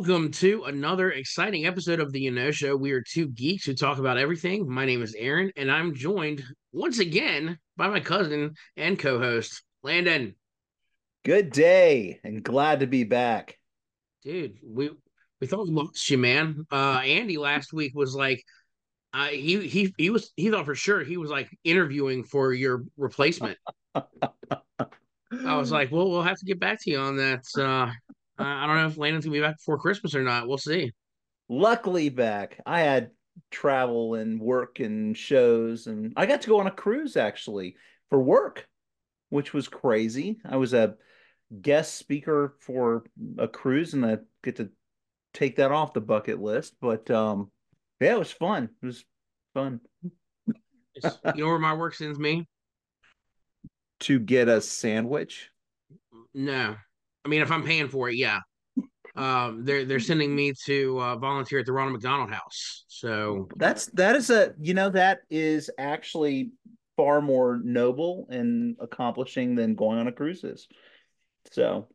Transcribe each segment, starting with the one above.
Welcome to another exciting episode of the Y'Know Show. We are two geeks who talk about everything. My name is Aaron, and I'm joined once again by my cousin and co-host Landon. Good day, and glad to be back. Dude, we we thought we lost you, man. Uh, Andy last week was like, uh, he he he was he thought for sure he was like interviewing for your replacement. I was like, well, we'll have to get back to you on that. Uh, I don't know if Landon's gonna be back before Christmas or not. We'll see. Luckily, back. I had travel and work and shows, and I got to go on a cruise actually for work, which was crazy. I was a guest speaker for a cruise, and I get to take that off the bucket list. But um, yeah, it was fun. It was fun. you know where my work sends me? To get a sandwich? No. I mean, if I'm paying for it, yeah. Um, they're they're sending me to uh, volunteer at the Ronald McDonald House. So that's that is a you know that is actually far more noble and accomplishing than going on a cruise is. So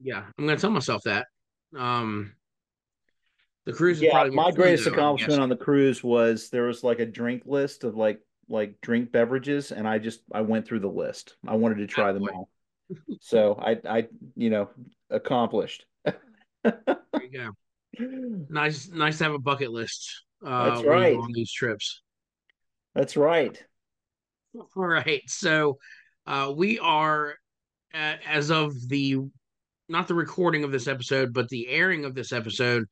yeah, I'm gonna tell myself that. Um, the cruise yeah, my greatest accomplishment on the cruise was there was like a drink list of like like drink beverages, and I just I went through the list. I wanted to try them all so I, I, you know, accomplished. there you go. Nice, nice to have a bucket list. Uh, That's right. On these trips. That's right. All right. So, uh, we are, uh, as of the, not the recording of this episode, but the airing of this episode,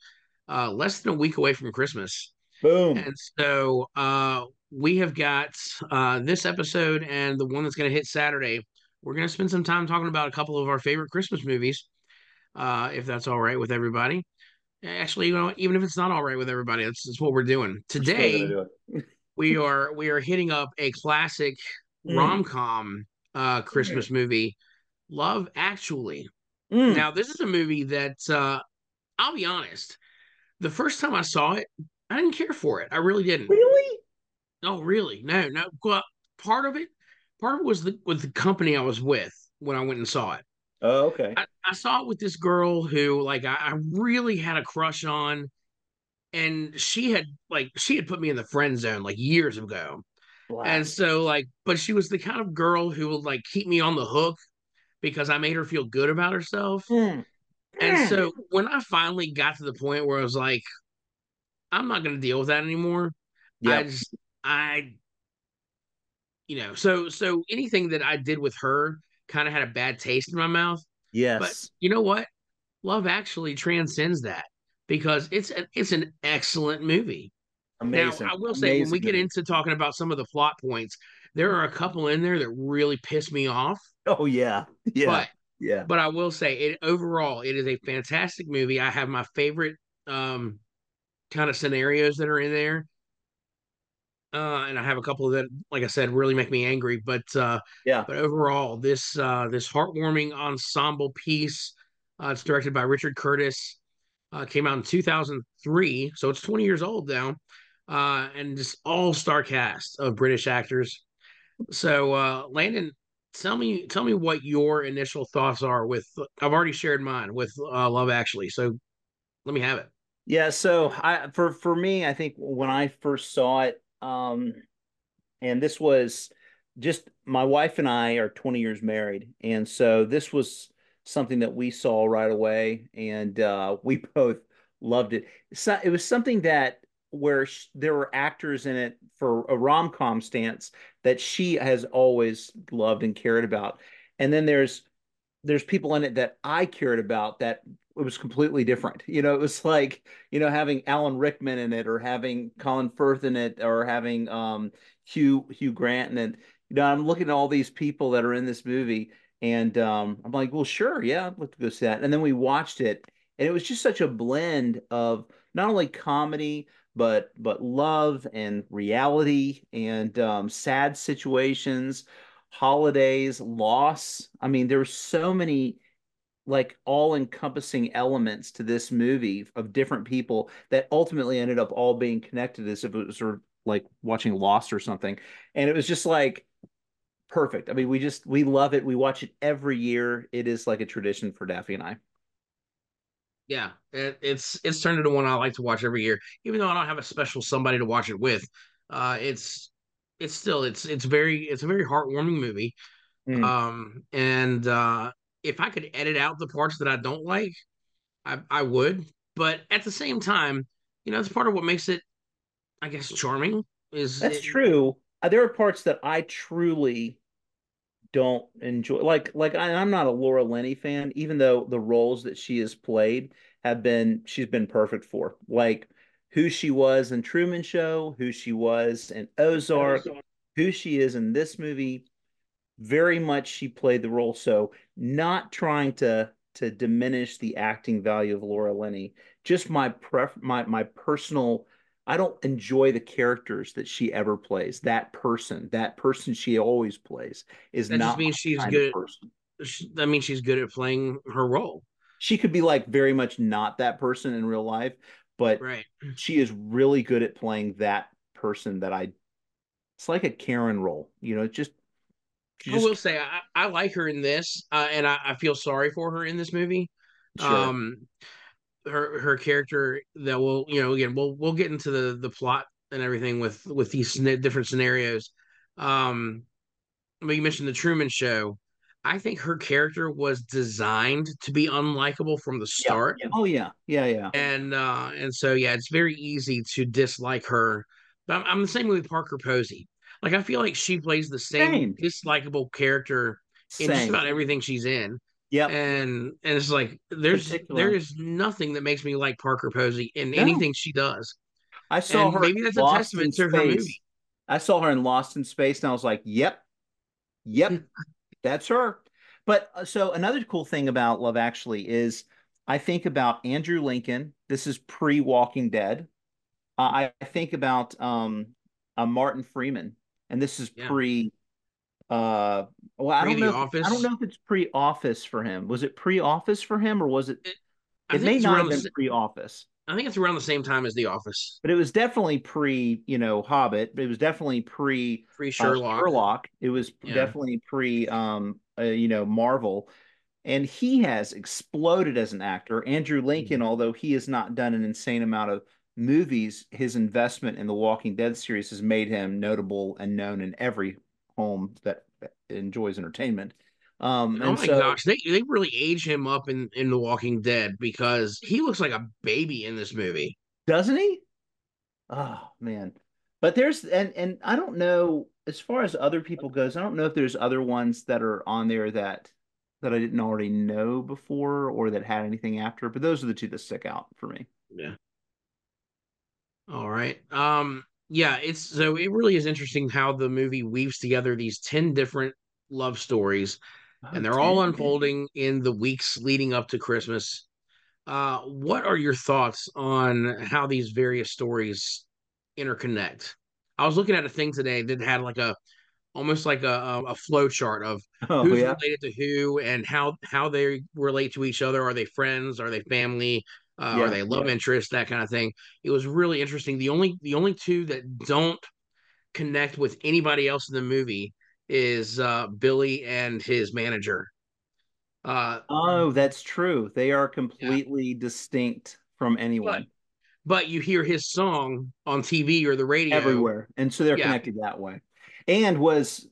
uh, less than a week away from Christmas. Boom. And so, uh, we have got uh, this episode and the one that's going to hit Saturday we're going to spend some time talking about a couple of our favorite Christmas movies, uh, if that's all right with everybody. Actually, you know, even if it's not all right with everybody, that's, that's what we're doing today. Do we are we are hitting up a classic mm. rom com uh, Christmas mm. movie, Love Actually. Mm. Now, this is a movie that uh, I'll be honest. The first time I saw it, I didn't care for it. I really didn't. Really? No, really, no, no. Well, part of it part of it was the with the company I was with when I went and saw it. Oh, okay. I, I saw it with this girl who like I, I, really had a crush on, and she had like she had put me in the friend zone like years ago. Wow. And so like, but she was the kind of girl who would like keep me on the hook because I made her feel good about herself. Mm. And mm. so when I finally got to the point where I was like, I'm not going to deal with that anymore. Yeah. I just I you know, so so anything that I did with her kind of had a bad taste in my mouth. Yes. But you know what? Love actually transcends that because it's an it's an excellent movie. Amazing. Now I will say Amazing when we get into talking about some of the plot points, there are a couple in there that really piss me off. Oh yeah. Yeah. But yeah. But I will say it overall, it is a fantastic movie. I have my favorite um kind of scenarios that are in there uh, and I have a couple that, like I said, really make me angry. But uh, yeah, but overall, this uh, this heartwarming ensemble piece, uh, it's directed by Richard Curtis, uh, came out in 2003, so it's 20 years old now, uh, and just all star cast of British actors. So, uh, Landon, tell me tell me what your initial thoughts are with. I've already shared mine with uh, Love Actually, so let me have it. Yeah, so I for for me, I think when I first saw it, um, and this was just my wife and I are 20 years married. And so this was something that we saw right away. And uh, we both loved it. So it was something that where sh- there were actors in it for a rom com stance that she has always loved and cared about. And then there's there's people in it that I cared about that it was completely different. You know, it was like, you know, having Alan Rickman in it or having Colin Firth in it or having um, Hugh Hugh Grant in it. You know, I'm looking at all these people that are in this movie and um, I'm like, well, sure, yeah, let's go see that. And then we watched it and it was just such a blend of not only comedy but but love and reality and um, sad situations, holidays, loss. I mean, there were so many like all encompassing elements to this movie of different people that ultimately ended up all being connected as if it was sort of like watching Lost or something. And it was just like perfect. I mean, we just we love it. We watch it every year. It is like a tradition for Daffy and I. Yeah, it, it's it's turned into one I like to watch every year, even though I don't have a special somebody to watch it with. Uh, it's it's still it's it's very it's a very heartwarming movie. Mm. Um, and uh, if I could edit out the parts that I don't like, I I would. But at the same time, you know, it's part of what makes it, I guess, charming. Is That's it, true. Uh, There are parts that I truly don't enjoy. Like, like I, I'm not a Laura Linney fan, even though the roles that she has played have been she's been perfect for. Like who she was in Truman Show, who she was in Ozark, who she is in this movie. Very much she played the role. So not trying to to diminish the acting value of Laura Linney. Just my pref my my personal I don't enjoy the characters that she ever plays. That person, that person she always plays is that just not means she's good. That means she's good at playing her role, She could be like very much not that person in real life, but right? she is really good at playing that person that I it's like a Karen role. You know, just I will say I, I like her in this, uh, and I, I feel sorry for her in this movie. sure. Um, her her character that will you know again we'll we'll get into the the plot and everything with with these different scenarios. Um, but you mentioned the Truman Show. I think her character was designed to be unlikable from the Yeah. start, Oh yeah. Yeah, yeah. and uh, and so yeah, it's very easy to dislike her. But I'm, I'm the same with Parker Posey. Like I feel like she plays the same Same. dislikable character in just about everything she's in Yeah, and and it's like there's Particular. there is nothing that makes me like Parker Posey in No. anything she does, I saw and her maybe that's a Lost in testament to her movie. I saw her in Lost in Space, and I was like, "Yep, yep, that's her." But uh, so another cool thing about Love Actually is I think about Andrew Lincoln. This is pre Walking Dead. Uh, I I think about um, uh, Martin Freeman, and this is Yeah. pre. Uh, well, I don't know. If. I don't know if it's pre Office for him. Was it pre Office for him, or was it? I It may not have been sa- pre Office. I think it's around the same time as The Office. but it was definitely pre, you know, Hobbit. But It was definitely pre Pre uh, Sherlock. Sherlock. It was Yeah. definitely pre, um, uh, you know, Marvel. And he has exploded as an actor. Andrew Lincoln, Mhm. although he has not done an insane amount of movies, his investment in the Walking Dead series has made him notable and known in every home that enjoys entertainment. Um, Oh and my so gosh, they they really age him up in in The Walking Dead because he looks like a baby in this movie. doesn't he? Oh man. But there's and and I don't know as far as other people goes, I don't know if there's other ones that are on there that that I didn't already know before or that had anything after, but those are the two that stick out for me. Yeah. All right. Um. Yeah. It's so it really is interesting how the movie weaves together these ten different love stories and they're all Oh, unfolding in the weeks leading up to Christmas. Uh, what are your thoughts on how these various stories interconnect? I was looking at a thing today that had like a almost like a a, a flow chart of Oh who's yeah. related to who and how how they relate to each other. Are they friends? Are they family? Uh, are Yeah. they love interest? That kind of thing. It was really interesting. The only the only two that don't connect with anybody else in the movie is uh, Billy and his manager. Uh, Oh, that's true. They are yeah, completely distinct from but anyone but you hear his song on TV or the radio. everywhere. And so they're Yeah, connected that way. And was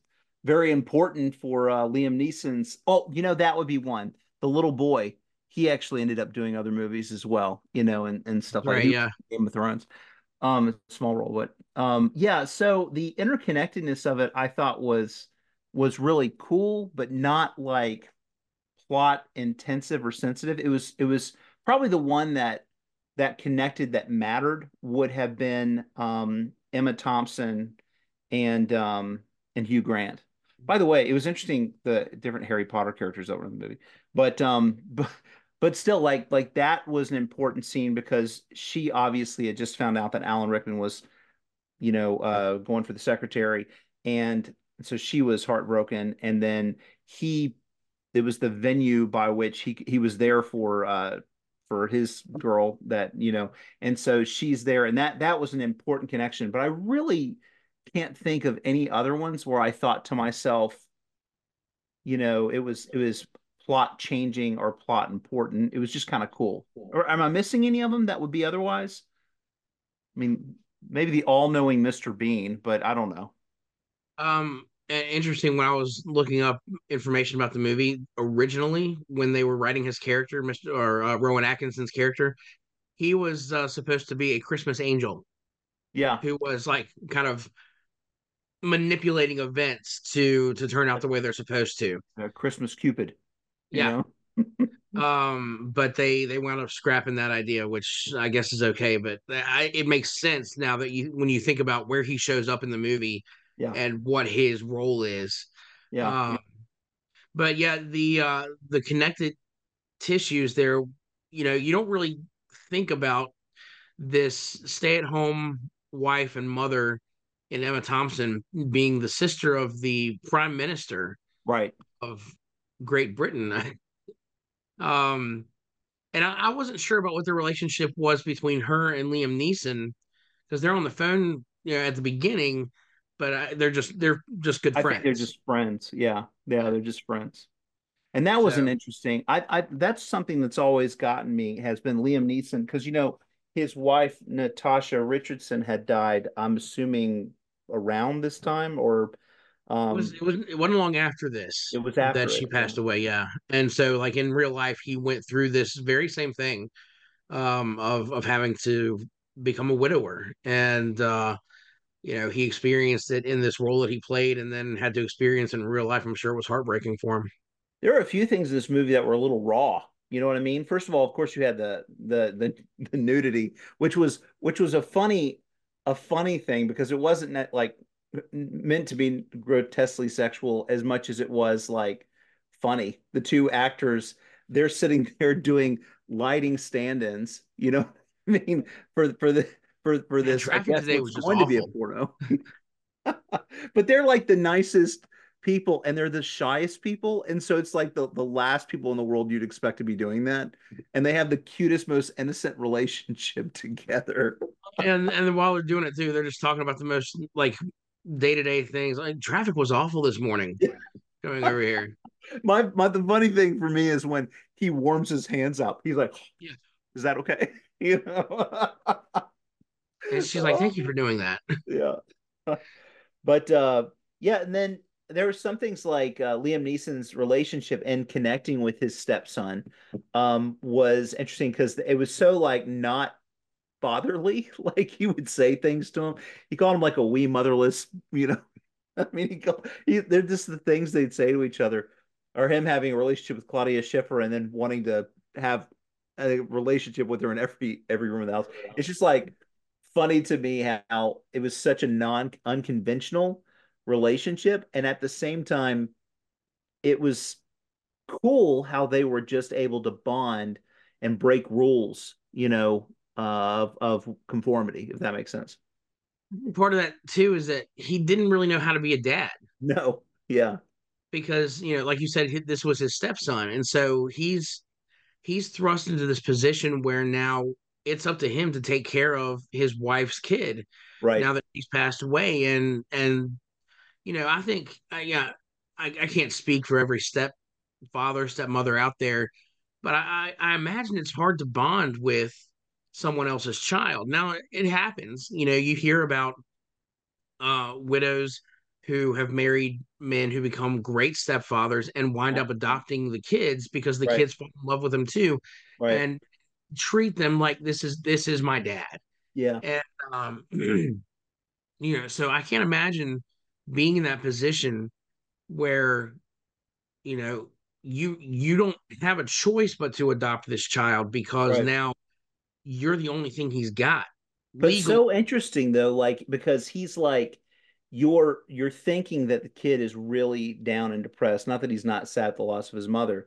very important for uh, Liam Neeson's. Oh, you know, that would be one. The little boy, he actually ended up doing other movies as well, you know, and, and stuff like right. he was Yeah, Game of Thrones. Um, small role, but um, yeah. So the interconnectedness of it, I thought was was really cool, but not like plot intensive or sensitive. It was it was probably the one that that connected that mattered would have been um, Emma Thompson and um, and Hugh Grant. By the way, it was interesting the different Harry Potter characters that were in the movie, but um, but but still, like like that was an important scene because she obviously had just found out that Alan Rickman was you know uh, going for the secretary, and so she was heartbroken, and then he it was the venue by which he he was there for uh for his girl that you know and so she's there. And that that was an important connection. But I really can't think of any other ones where I thought to myself you know it was it was plot changing or plot important. It was just kind of cool. Or am I missing any of them that would be otherwise? I mean, maybe the all-knowing Mr. Bean, but I don't know. Um, interesting. When I was looking up information about the movie originally, when they were writing his character, Mr. or uh, Rowan Atkinson's character, he was uh, supposed to be a Christmas angel. Yeah, who was like kind of manipulating events to to turn out the way they're supposed to. Uh, Christmas Cupid. Yeah. um, but they they wound up scrapping that idea, which I guess is okay. But I, it makes sense now that you when you think about where he shows up in the movie, yeah. and what his role is. Yeah. Um, but yeah, the uh the connected tissues there, you know, you don't really think about this stay at home wife and mother in Emma Thompson being the sister of the prime minister right of Great Britain. um and I, I, wasn't sure about what the relationship was between her and Liam Neeson because they're on the phone you know at the beginning but I, they're just they're just good I friends. they're just friends. Yeah, yeah, they're just friends. And that was so, an interesting. I, I that's something that's always gotten me has been Liam Neeson because you know his wife Natasha Richardson had died. I'm assuming around this time or. Um, it was it was it wasn't long after this. It was after that she passed yeah. away. Yeah, and so like in real life, he went through this very same thing, um, of of having to become a widower, and uh, you know he experienced it in this role that he played, and then had to experience in real life. I'm sure it was heartbreaking for him. There are a few things in this movie that were a little raw. You know what I mean? First of all, of course, you had the the the, the nudity, which was which was a funny a funny thing because it wasn't like meant to be grotesquely sexual as much as it was like funny. The two actors they're sitting there doing lighting stand-ins. You know, I mean, for for the for for this. I guess today was going awful. to be a porno. but they're like the nicest people and they're the shyest people and so it's like the, the last people in the world you'd expect to be doing that and they have the cutest most innocent relationship together and and while they're doing it too they're just talking about the most like day-to-day things like traffic was awful this morning going over here. My my the funny thing for me is when he warms his hands up he's like yeah. Is that okay? You know? And she's like, "Thank you for doing that." yeah, but uh, yeah, and then there were some things like uh, Liam Neeson's relationship and connecting with his stepson um, was interesting because it was so like not fatherly. Like he would say things to him. He called him like a wee motherless, you know. I mean, he, called, he they're just the things they'd say to each other, or him having a relationship with Claudia Schiffer and then wanting to have a relationship with her in every every room of the house. It's just like funny to me how it was such a non unconventional relationship and at the same time it was cool how they were just able to bond and break rules you know of of conformity if that makes sense. Part of that too is that he didn't really know how to be a dad. No. Yeah. Because you know like you said this was his stepson. And so he's he's thrust into this position where now it's up to him to take care of his wife's kid right. now that he's passed away. And and you know i think uh, yeah I, I can't speak for every step father stepmother out there but I, I imagine it's hard to bond with someone else's child now it happens you know you hear about uh widows who have married men who become great stepfathers and wind up adopting the kids because the right. kids fall in love with them too right. and treat them like this is this is my dad. Yeah. And um you know, so I can't imagine being in that position where you know you you don't have a choice but to adopt this child because right. now you're the only thing he's got. But Legal- so interesting though, like because he's like you're you're thinking that the kid is really down and depressed. Not that he's not sad at the loss of his mother,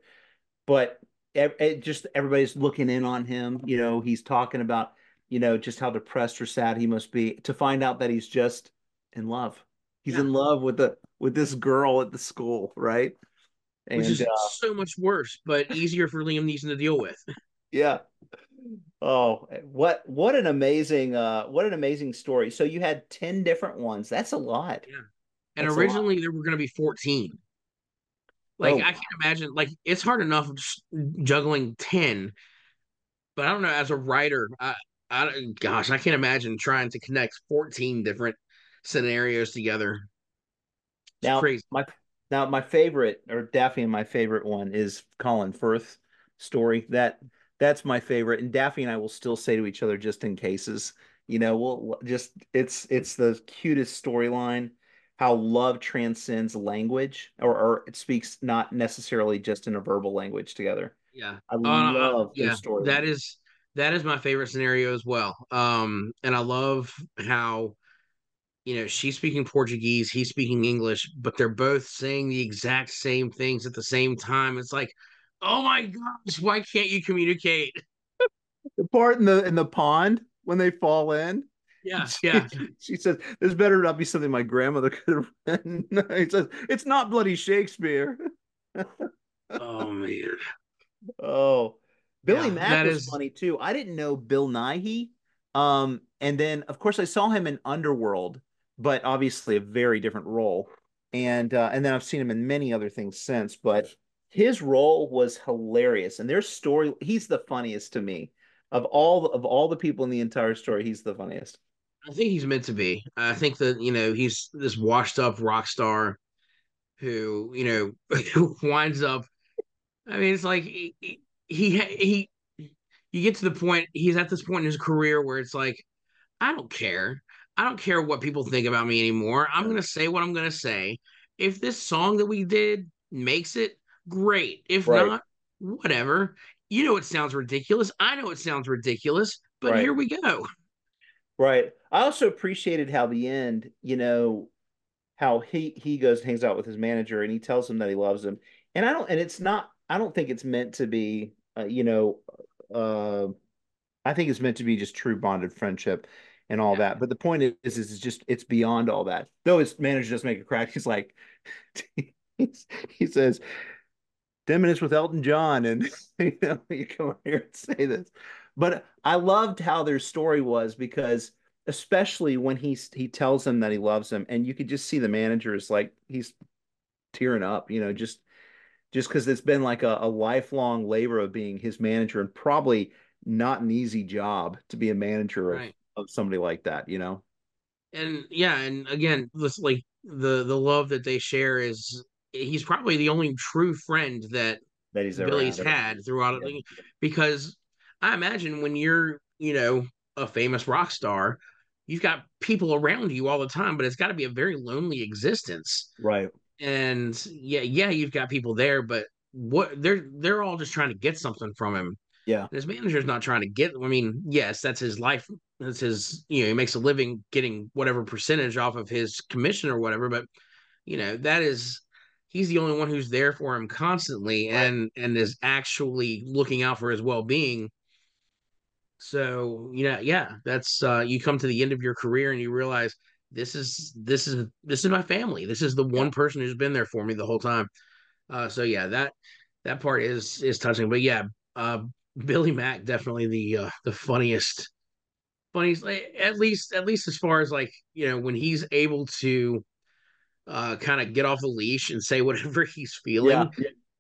but it just everybody's looking in on him. You know, he's talking about you know just how depressed or sad he must be to find out that he's just in love. He's yeah. in love with the with this girl at the school, right? And, Which is uh, so much worse, but easier for Liam Neeson to deal with. Yeah. Oh, what what an amazing uh what an amazing story. So you had 10 different ones. That's a lot. Yeah. And That's originally there were going to be 14 Like Oh, I can't imagine. Like it's hard enough juggling ten, but I don't know. As a writer, I, I gosh, I can't imagine trying to connect fourteen different scenarios together. It's now crazy. my now my favorite, or Daffy and my favorite one is Colin Firth story. That that's my favorite, and Daffy and I will still say to each other just in cases. You know, we'll just it's it's the cutest storyline. How love transcends language, or or it speaks not necessarily just in a verbal language together. Yeah. I Uh, uh, love their yeah. That storyline. is that is my favorite scenario as well. Um, and I love how you know she's speaking Portuguese, he's speaking English, but they're both saying the exact same things at the same time. It's like, oh my gosh, why can't you communicate? The part in the in the pond when they fall in. Yeah, She, yeah. she says, "This better not be something my grandmother could have written." he says, "It's not bloody Shakespeare." Oh man. Oh, Billy Yeah, Mack was is funny too. I didn't know Bill Nighy. Um, and then of course I saw him in Underworld, but obviously a very different role. And uh, and then I've seen him in many other things since, but his role was hilarious. And their story, he's the funniest to me. Of all of all the people in the entire story, he's the funniest. I think he's meant to be. I think that, you know, he's this washed up rock star who, you know, who winds up I mean, it's like he, he he you get to the point he's at this point in his career where it's like I don't care. I don't care what people think about me anymore. I'm going to say what I'm going to say. If this song that we did makes it, great. If Right, not, whatever. You know it sounds ridiculous. I know it sounds ridiculous, but right, here we go. right. I also appreciated how the end, you know, how he he goes and hangs out with his manager and he tells him that he loves him. And I don't and it's not I don't think it's meant to be uh, you know uh I think it's meant to be just true bonded friendship and all Yeah. that. But the point is is it's just it's beyond all that. Though his manager does make a crack. He's like he says 10 minutes with Elton John and you know you come here and say this. But I loved how their story was because especially when he's he tells him that he loves him and you could just see the manager is like he's tearing up, you know, just just because it's been like a, a lifelong labor of being his manager and probably not an easy job to be a manager of of somebody like that, you know. And yeah, and again, this like the the love that they share is he's probably the only true friend that That he's Billy's had. had throughout Yeah. it because I imagine when you're, you know, a famous rock star, you've got people around you all the time, but it's got to be a very lonely existence. Right. And yeah, yeah, you've got people there, but what they're they're all just trying to get something from him. Yeah. And his manager's not trying to get. I mean, yes, that's his life. That's his. You know, he makes a living getting whatever percentage off of his commission or whatever. But you know, that is he's the only one who's there for him constantly Right. and and is actually looking out for his well being so, you know, yeah, that's uh you come to the end of your career and you realize this is this is this is my family. This is the Yeah. one person who's been there for me the whole time. Uh so yeah, that that part is is touching. But yeah, uh Billy Mack definitely the uh the funniest funniest at least at least as far as like, you know, when he's able to uh kind of get off the leash and say whatever he's Yeah. feeling.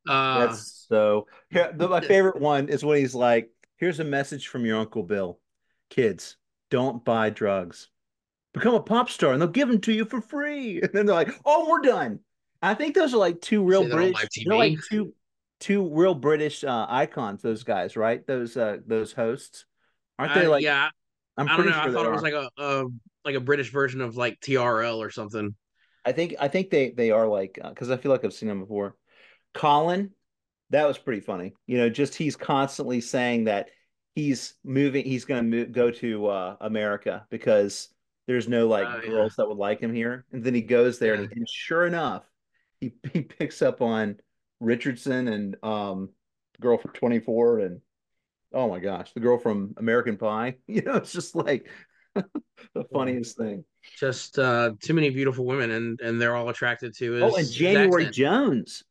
Uh That's so. Yeah, the, my favorite one is when he's like, "Here's a message from your Uncle Bill. Kids, don't buy drugs. Become a pop star, and they'll give them to you for free." And then they're like, "Oh, we're done." I think those are like two real say that on British. They're like two two real British uh, icons. Those guys, right? Those uh, those hosts, aren't they? Like, yeah, I'm I don't know. I sure they thought it was are. like a, a like a British version of like TRL or something. I think I think they they are like because I feel like I've seen them before. Colin, that was pretty funny. You know, just he's constantly saying that he's moving, he's going to go to uh, America because there's no Oh like yeah, girls that would like him here. And then he goes there and, yeah. he, and sure enough, he he picks up on Richardson and um girl from 24 and oh my gosh, the girl from American Pie. You know, it's just like the funniest thing. Just uh, too many beautiful women, and and they're all attracted to Oh, and January. Jones,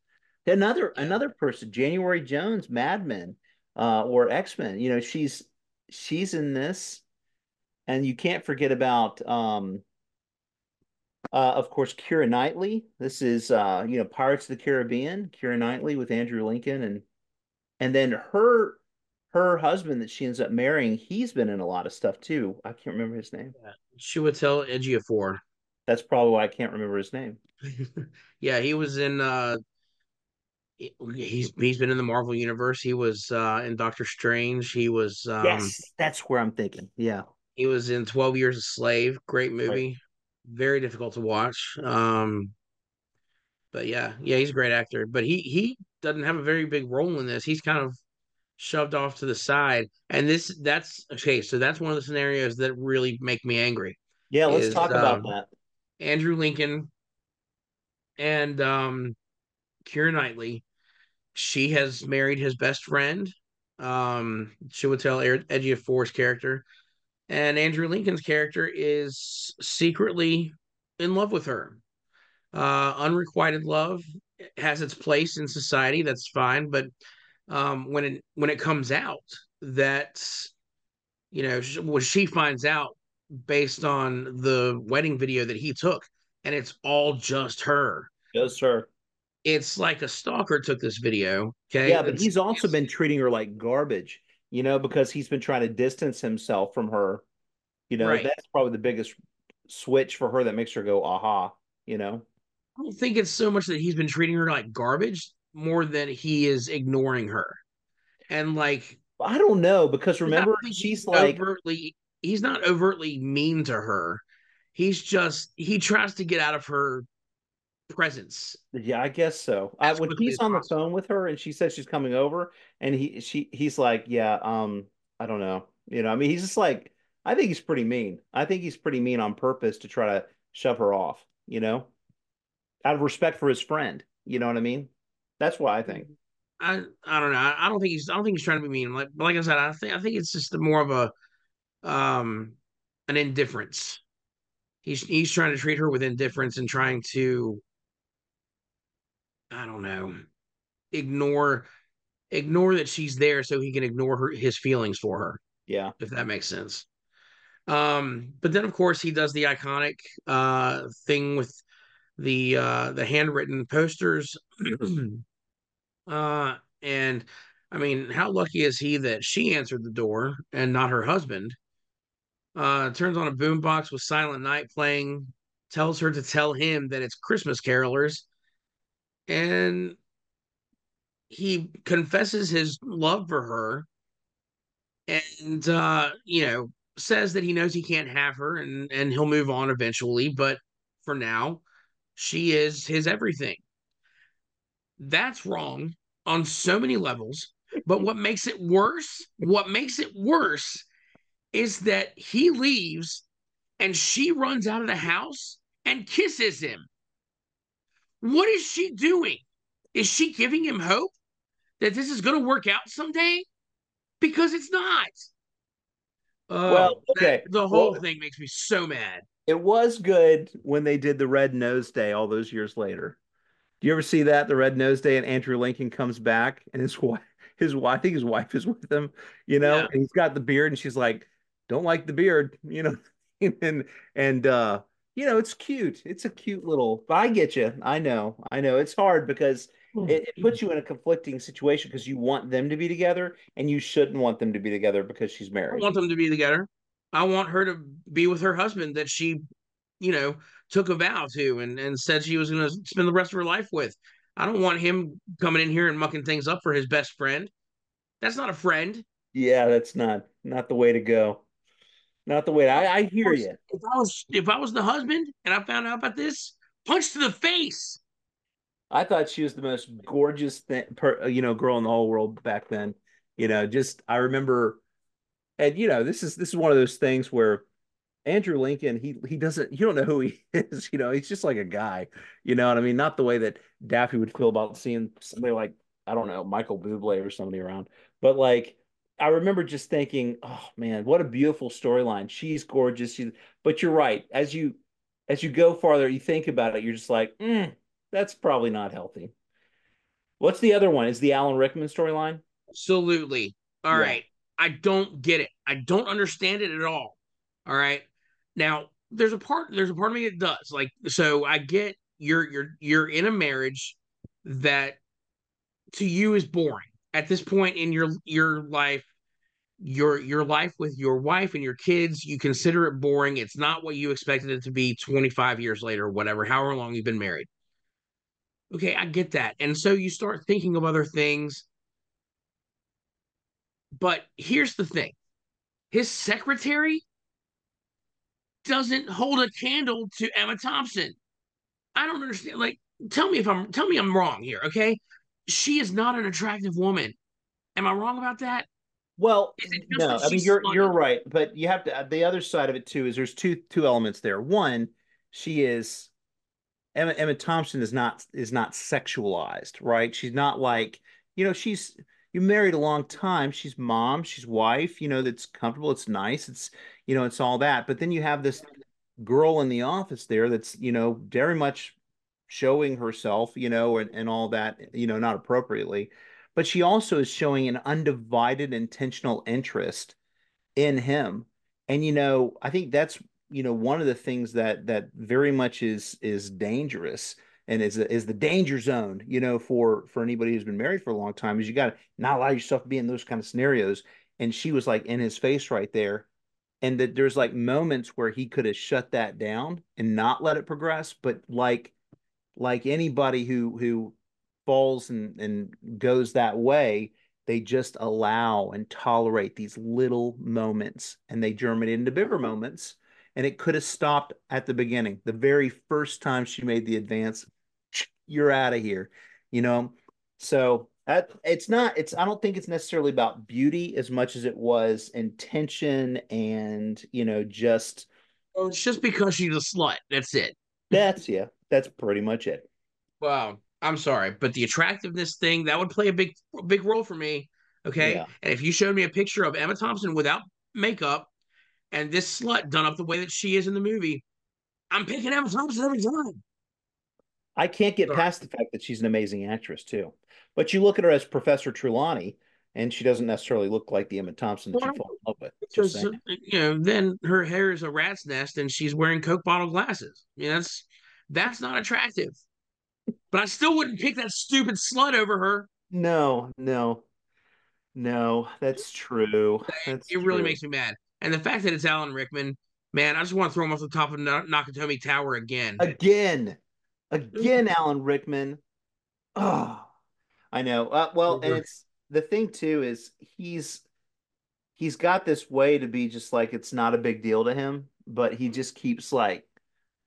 another another person, January Jones, Mad Men, uh, or X-Men. You know, she's she's in this, and you can't forget about um Uh, of course, Keira Knightley. This is uh, you know, Pirates of the Caribbean, Keira Knightley with Andrew Lincoln and and then her her husband that she ends up marrying, he's been in a lot of stuff too. I can't remember his name. Yeah. Chiwetel Ejiofor. That's probably why I can't remember his name. yeah, he was in uh he's he's been in the Marvel universe. He was uh in Doctor Strange. He was um Yes, that's where I'm thinking. Yeah. He was in 12 Years a Slave. Great movie. Right. Very difficult to watch. Um but yeah, yeah, he's a great actor. But he he doesn't have a very big role in this. He's kind of shoved off to the side. And this that's okay, so that's one of the scenarios that really make me angry. Yeah, let's is, talk about um, that. Andrew Lincoln and um Keira Knightley. She has married his best friend, um, Chiwetel Ejiofor's character, and Andrew Lincoln's character is secretly in love with her. Uh, unrequited love has its place in society. That's fine, but um, when it when it comes out that you know what she finds out based on the wedding video that he took, and it's all just her. Just her it's like a stalker took this video. Okay. Yeah, but it's, he's also been treating her like garbage, you know, because he's been trying to distance himself from her. You know, right. that's probably the biggest switch for her that makes her go, aha, you know. I don't think it's so much that he's been treating her like garbage more than he is ignoring her. And like I don't know, because remember she's like overtly he's not overtly mean to her. He's just he tries to get out of her presence. Yeah, I guess so. I, when he's on the phone with her and she says she's coming over, and he she he's like, yeah, um, I don't know, you know, I mean, he's just like, I think he's pretty mean. I think he's pretty mean on purpose to try to shove her off, you know, out of respect for his friend. You know what I mean? That's what I think. I I don't know. I, I don't think he's I don't think he's trying to be mean. Like like I said, I think I think it's just more of a um an indifference. He's he's trying to treat her with indifference and trying to I don't know, ignore ignore that she's there so he can ignore her his feelings for her. Yeah. If that makes sense. Um, but then of course he does the iconic uh thing with the uh the handwritten posters. uh and I mean, how lucky is he that she answered the door and not her husband? Uh turns on a boombox with Silent Night playing, tells her to tell him that it's Christmas carolers and he confesses his love for her and uh you know says that he knows he can't have her and and he'll move on eventually but for now she is his everything that's wrong on so many levels but what makes it worse what makes it worse is that he leaves and she runs out of the house and kisses him what is she doing? Is she giving him hope that this is going to work out someday? Because it's not. Uh, well, okay. That, the whole well, thing makes me so mad. It was good when they did the Red Nose Day all those years later. Do you ever see that the Red Nose Day and Andrew Lincoln comes back and his wife, his wife, I think his wife is with him, you know, yeah. and he's got the beard and she's like, "Don't like the beard," you know, and and uh you know, it's cute. It's a cute little. I get you. I know. I know. It's hard because hmm. it, it puts you in a conflicting situation because you want them to be together and you shouldn't want them to be together because she's married. I want them to be together. I want her to be with her husband that she, you know, took a vow to and, and said she was going to spend the rest of her life with. I don't want him coming in here and mucking things up for his best friend. That's not a friend. Yeah, that's not not the way to go. Not the way I, I hear you. If I was if I was the husband and I found out about this, punch to the face. I thought she was the most gorgeous thing, per, you know, girl in the whole world back then. You know, just I remember, and you know, this is this is one of those things where Andrew Lincoln, he he doesn't, you don't know who he is. You know, he's just like a guy. You know what I mean? Not the way that Daffy would feel about seeing somebody like I don't know Michael Bublé or somebody around, but like I remember just thinking, oh man, what a beautiful storyline. She's gorgeous. She, but you're right. As you as you go farther, you think about it, you're just like, mm, that's probably not healthy. What's the other one? Is the Alan Rickman storyline? Absolutely. All yeah. right. I don't get it. I don't understand it at all. All right. Now, there's a part there's a part of me that does like so I get you're you're you're in a marriage that to you is boring. At this point in your your life your your life with your wife and your kids you consider it boring. It's not what you expected it to be 25 years later whatever however long you've been married. Okay i get that. And so you start thinking of other things. But here's the thing. His secretary doesn't hold a candle to emma thompson i don't understand like tell me if i'm tell me i'm wrong here okay she is not an attractive woman am i wrong about that Well, Is it just no, I mean you're you're right, but you have to uh, the other side of it too is there's two two elements there. One, she is Emma Emma Thompson is not is not sexualized, right? She's not like, you know, she's you married a long time. She's mom, she's wife, you know, that's comfortable, it's nice, it's you know, it's all that. But then you have this girl in the office there that's, you know, very much showing herself, you know, and, and all that, you know, not appropriately. But she also is showing an undivided intentional interest in him. And you know, I think that's you know one of the things that that very much is is dangerous and is is the danger zone, you know, for for anybody who's been married for a long time is you got to not allow yourself to be in those kind of scenarios. And she was like in his face right there. And that there's like moments where he could have shut that down and not let it progress, but like like anybody who who falls and and goes that way, they just allow and tolerate these little moments and they germinate into bigger moments. And it could have stopped at the beginning. The very first time she made the advance, you're out of here, you know? So it's not, it's, I don't think it's necessarily about beauty as much as it was intention and, you know, just Oh, it's just because she's a slut. That's it. that's, yeah, that's pretty much it. Wow. I'm sorry, but the attractiveness thing that would play a big big role for me. Okay. Yeah. And if you showed me a picture of Emma Thompson without makeup and this slut done up the way that she is in the movie, I'm picking Emma Thompson every time. I can't get Sorry. past the fact that she's an amazing actress too. But you look at her as Professor Trelawney, and she doesn't necessarily look like the Emma Thompson that you fall in love with. Because you know, then her hair is a rat's nest and she's wearing Coke bottle glasses. I mean, that's that's not attractive. But I still wouldn't pick that stupid slut over her. No, no, no, that's true. That's It really true. makes me mad. And the fact that it's Alan Rickman, man, I just want to throw him off the top of Na- Nakatomi Tower again. again, again, mm-hmm. Alan Rickman. Oh, I know. Uh, well, and mm-hmm. it's the thing too is he's he's got this way to be just like it's not a big deal to him, but he mm-hmm. just keeps like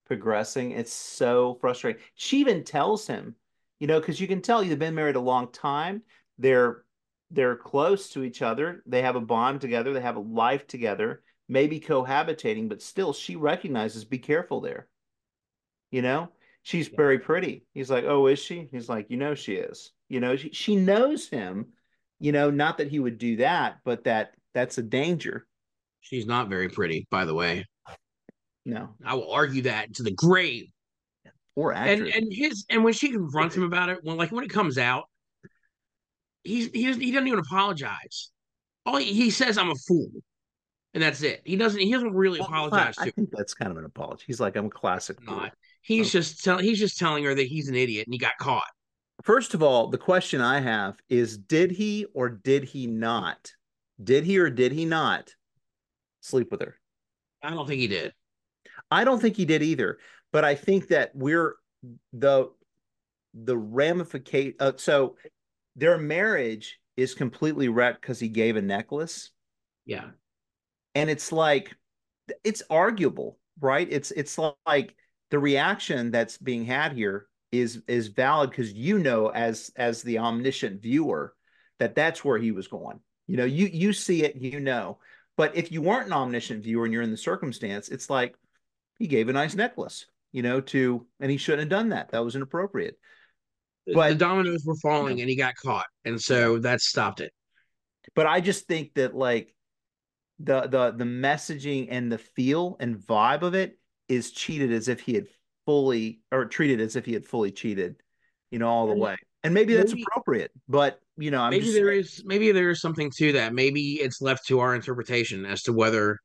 progressing. It's so frustrating. She even tells him, you know, because you can tell you've been married a long time. They're they're close to each other. They have a bond together. They have a life together, maybe cohabitating, but still, she recognizes, be careful there. You know, she's very pretty. He's like, oh, is she? He's like, you know, she is. You know, she, she knows him. You know, not that he would do that, but that that's a danger. She's not very pretty, by the way. No, I will argue that to the grave. poor And actress. and his and when she confronts him about it, when like when it comes out, he's he doesn't he doesn't even apologize. All he, he says, "I'm a fool," and that's it. He doesn't he doesn't really Well, apologize I to think that's kind of an apology. He's like, I'm a classic fool. Not. He's just telling he's just telling her that he's an idiot and he got caught. First of all, the question I have is did he or did he not? Did he or did he not sleep with her? I don't think he did. I don't think he did either, but I think that we're the the ramification uh, so their marriage is completely wrecked because he gave a necklace Yeah. and it's like it's arguable right it's it's like the reaction that's being had here is is valid because you know as as the omniscient viewer that that's where he was going. You know you you see it you know. But if you weren't an omniscient viewer and you're in the circumstance it's like he gave a nice necklace you know to and he shouldn't have done that. That was inappropriate. But- the dominoes were falling and he got caught, and so that stopped it. but I just think that like the the the messaging and the feel and vibe of it is cheated as if he had fully or treated as if he had fully cheated, you know, all the way. And maybe that's maybe- appropriate, but you know, I'm maybe there saying- is maybe there is something to that. Maybe it's left to our interpretation as to whether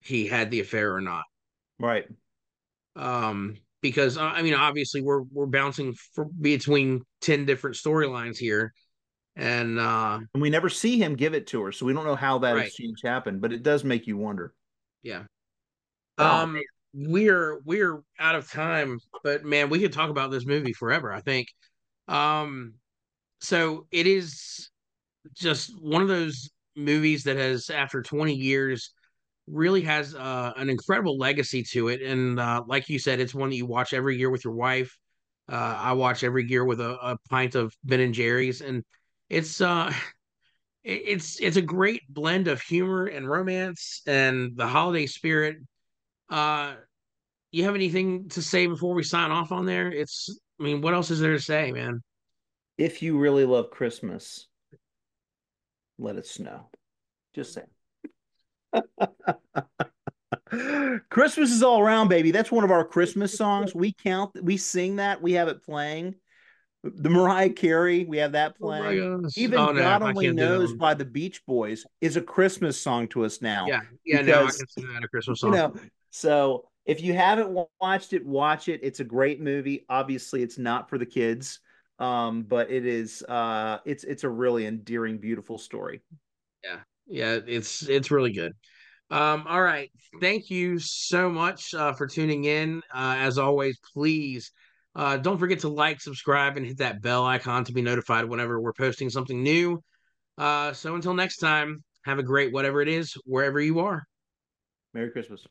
he had the affair or not. Right. Um, because uh, I mean, obviously we're we're bouncing for, between ten different storylines here, and uh, and we never see him give it to her, so we don't know how that right. exchange happened. But it does make you wonder. Yeah. Oh, um, man. We're we're out of time, but man, we could talk about this movie forever. I think. Um, so it is just one of those movies that has, after 20 years, really has uh, an incredible legacy to it. And uh, like you said, it's one that you watch every year with your wife. Uh, I watch every year with a, a, pint of Ben and Jerry's, and it's uh, it's it's a great blend of humor and romance and the holiday spirit. Uh, you have anything to say before we sign off on there? It's I mean, what else is there to say, man? If you really love Christmas, let it snow. Just saying. Christmas is all around, baby. That's one of our Christmas songs. We count, we sing that. We have it playing. The Mariah Carey, we have that oh playing. Oh Even oh, no, God Only Knows by the Beach Boys is a Christmas song to us now. Yeah, yeah, because, no, I can see that a Christmas song. You know, so if you haven't watched it, watch it. It's a great movie. Obviously, it's not for the kids, um, but it is. Uh, it's it's a really endearing, beautiful story. Yeah, yeah, it's it's really good. Um, all right, thank you so much uh, for tuning in. Uh, as always, please uh, don't forget to like, subscribe, and hit that bell icon to be notified whenever we're posting something new. Uh, so until next time, have a great whatever it is wherever you are. Merry Christmas.